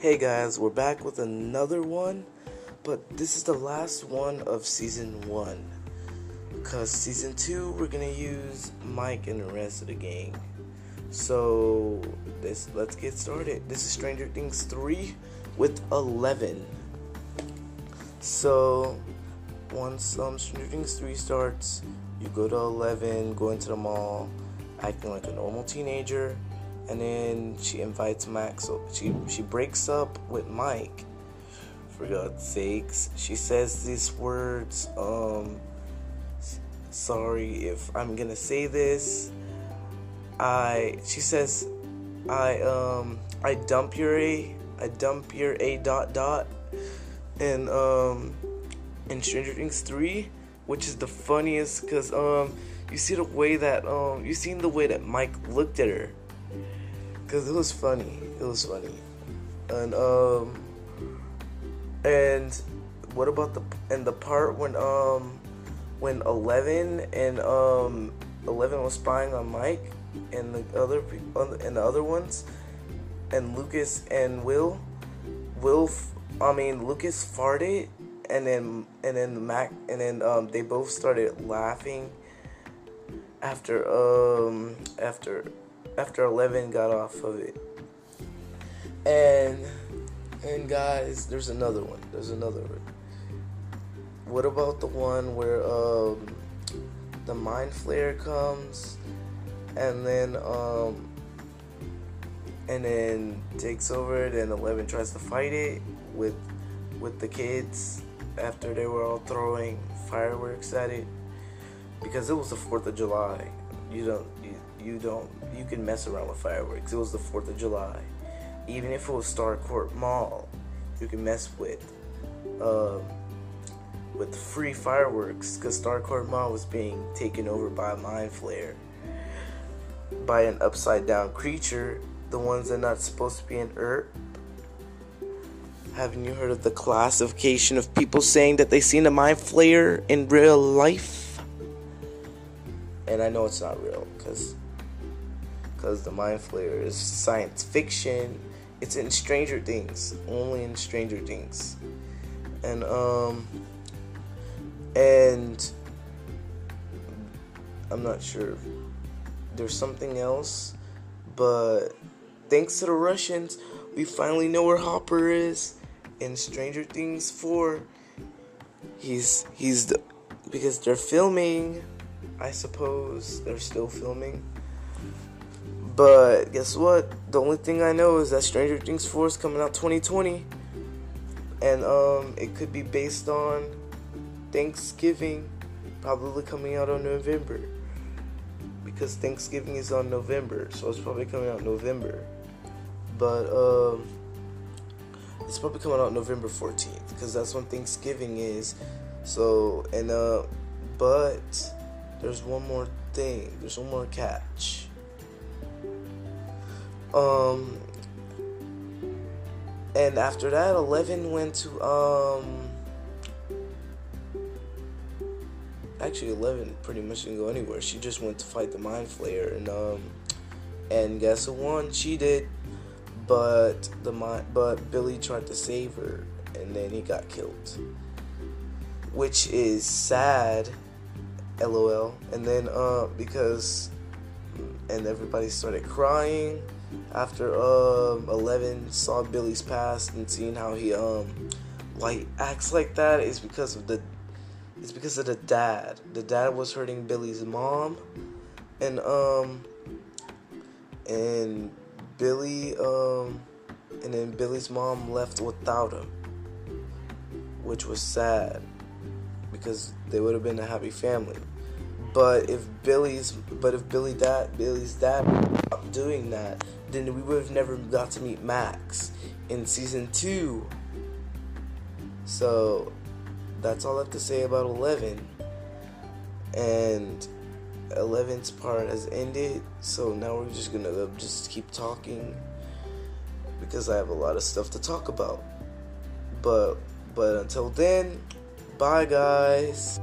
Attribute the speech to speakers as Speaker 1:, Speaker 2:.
Speaker 1: Hey guys, we're back with another one, but this is the last one of season one. Because season two, we're gonna use Mike and the rest of the gang. So, this let's get started. This is Stranger Things 3 with 11. So, once um, Stranger Things 3 starts, you go to 11, go into the mall, acting like a normal teenager and then she invites Max. She she breaks up with Mike. For God's sakes, she says these words. Um, sorry if I'm gonna say this. I she says, I um I dump your a I dump your a dot dot, and um in Stranger Things three, which is the funniest because um you see the way that um you seen the way that Mike looked at her because it was funny. It was funny, and um, and what about the and the part when um when Eleven and um Eleven was spying on Mike and the other and the other ones, and Lucas and Will, Will, I mean Lucas farted, and then and then Mac and then um they both started laughing after um after after 11 got off of it. And and guys, there's another one. There's another one. What about the one where um the mind flayer comes and then um and then takes over it and 11 tries to fight it with with the kids after they were all throwing fireworks at it because it was the 4th of July. You don't you, don't you can mess around with fireworks. It was the Fourth of July. Even if it was Star Starcourt Mall, you can mess with um, with free fireworks because Star Starcourt Mall was being taken over by a mind flayer by an upside down creature. The ones that are not supposed to be in Earth. Haven't you heard of the classification of people saying that they seen a mind flayer in real life? And I know it's not real because because the mind flayer is science fiction. It's in Stranger Things, only in Stranger Things, and um, and I'm not sure. There's something else, but thanks to the Russians, we finally know where Hopper is in Stranger Things 4. He's he's the because they're filming. I suppose they're still filming but guess what? The only thing I know is that Stranger Things 4 is coming out 2020. And um, it could be based on Thanksgiving, probably coming out on November. Because Thanksgiving is on November, so it's probably coming out November. But um, it's probably coming out November 14th, because that's when Thanksgiving is. So, and uh, but there's one more thing, there's one more catch um, and after that, Eleven went to um. Actually, Eleven pretty much didn't go anywhere. She just went to fight the Mind Flayer, and um, and guess who won? She did, but the mind, but Billy tried to save her, and then he got killed, which is sad. LOL. And then uh, because, and everybody started crying after um 11 saw Billy's past and seeing how he um like acts like that is because of the it's because of the dad. The dad was hurting Billy's mom and um and Billy um and then Billy's mom left without him which was sad because they would have been a happy family. But if Billy's but if Billy dad Billy's dad doing that, then we would have never got to meet Max in season two. So that's all I have to say about 11. And 11's part has ended, so now we're just gonna uh, just keep talking because I have a lot of stuff to talk about. But but until then, bye guys.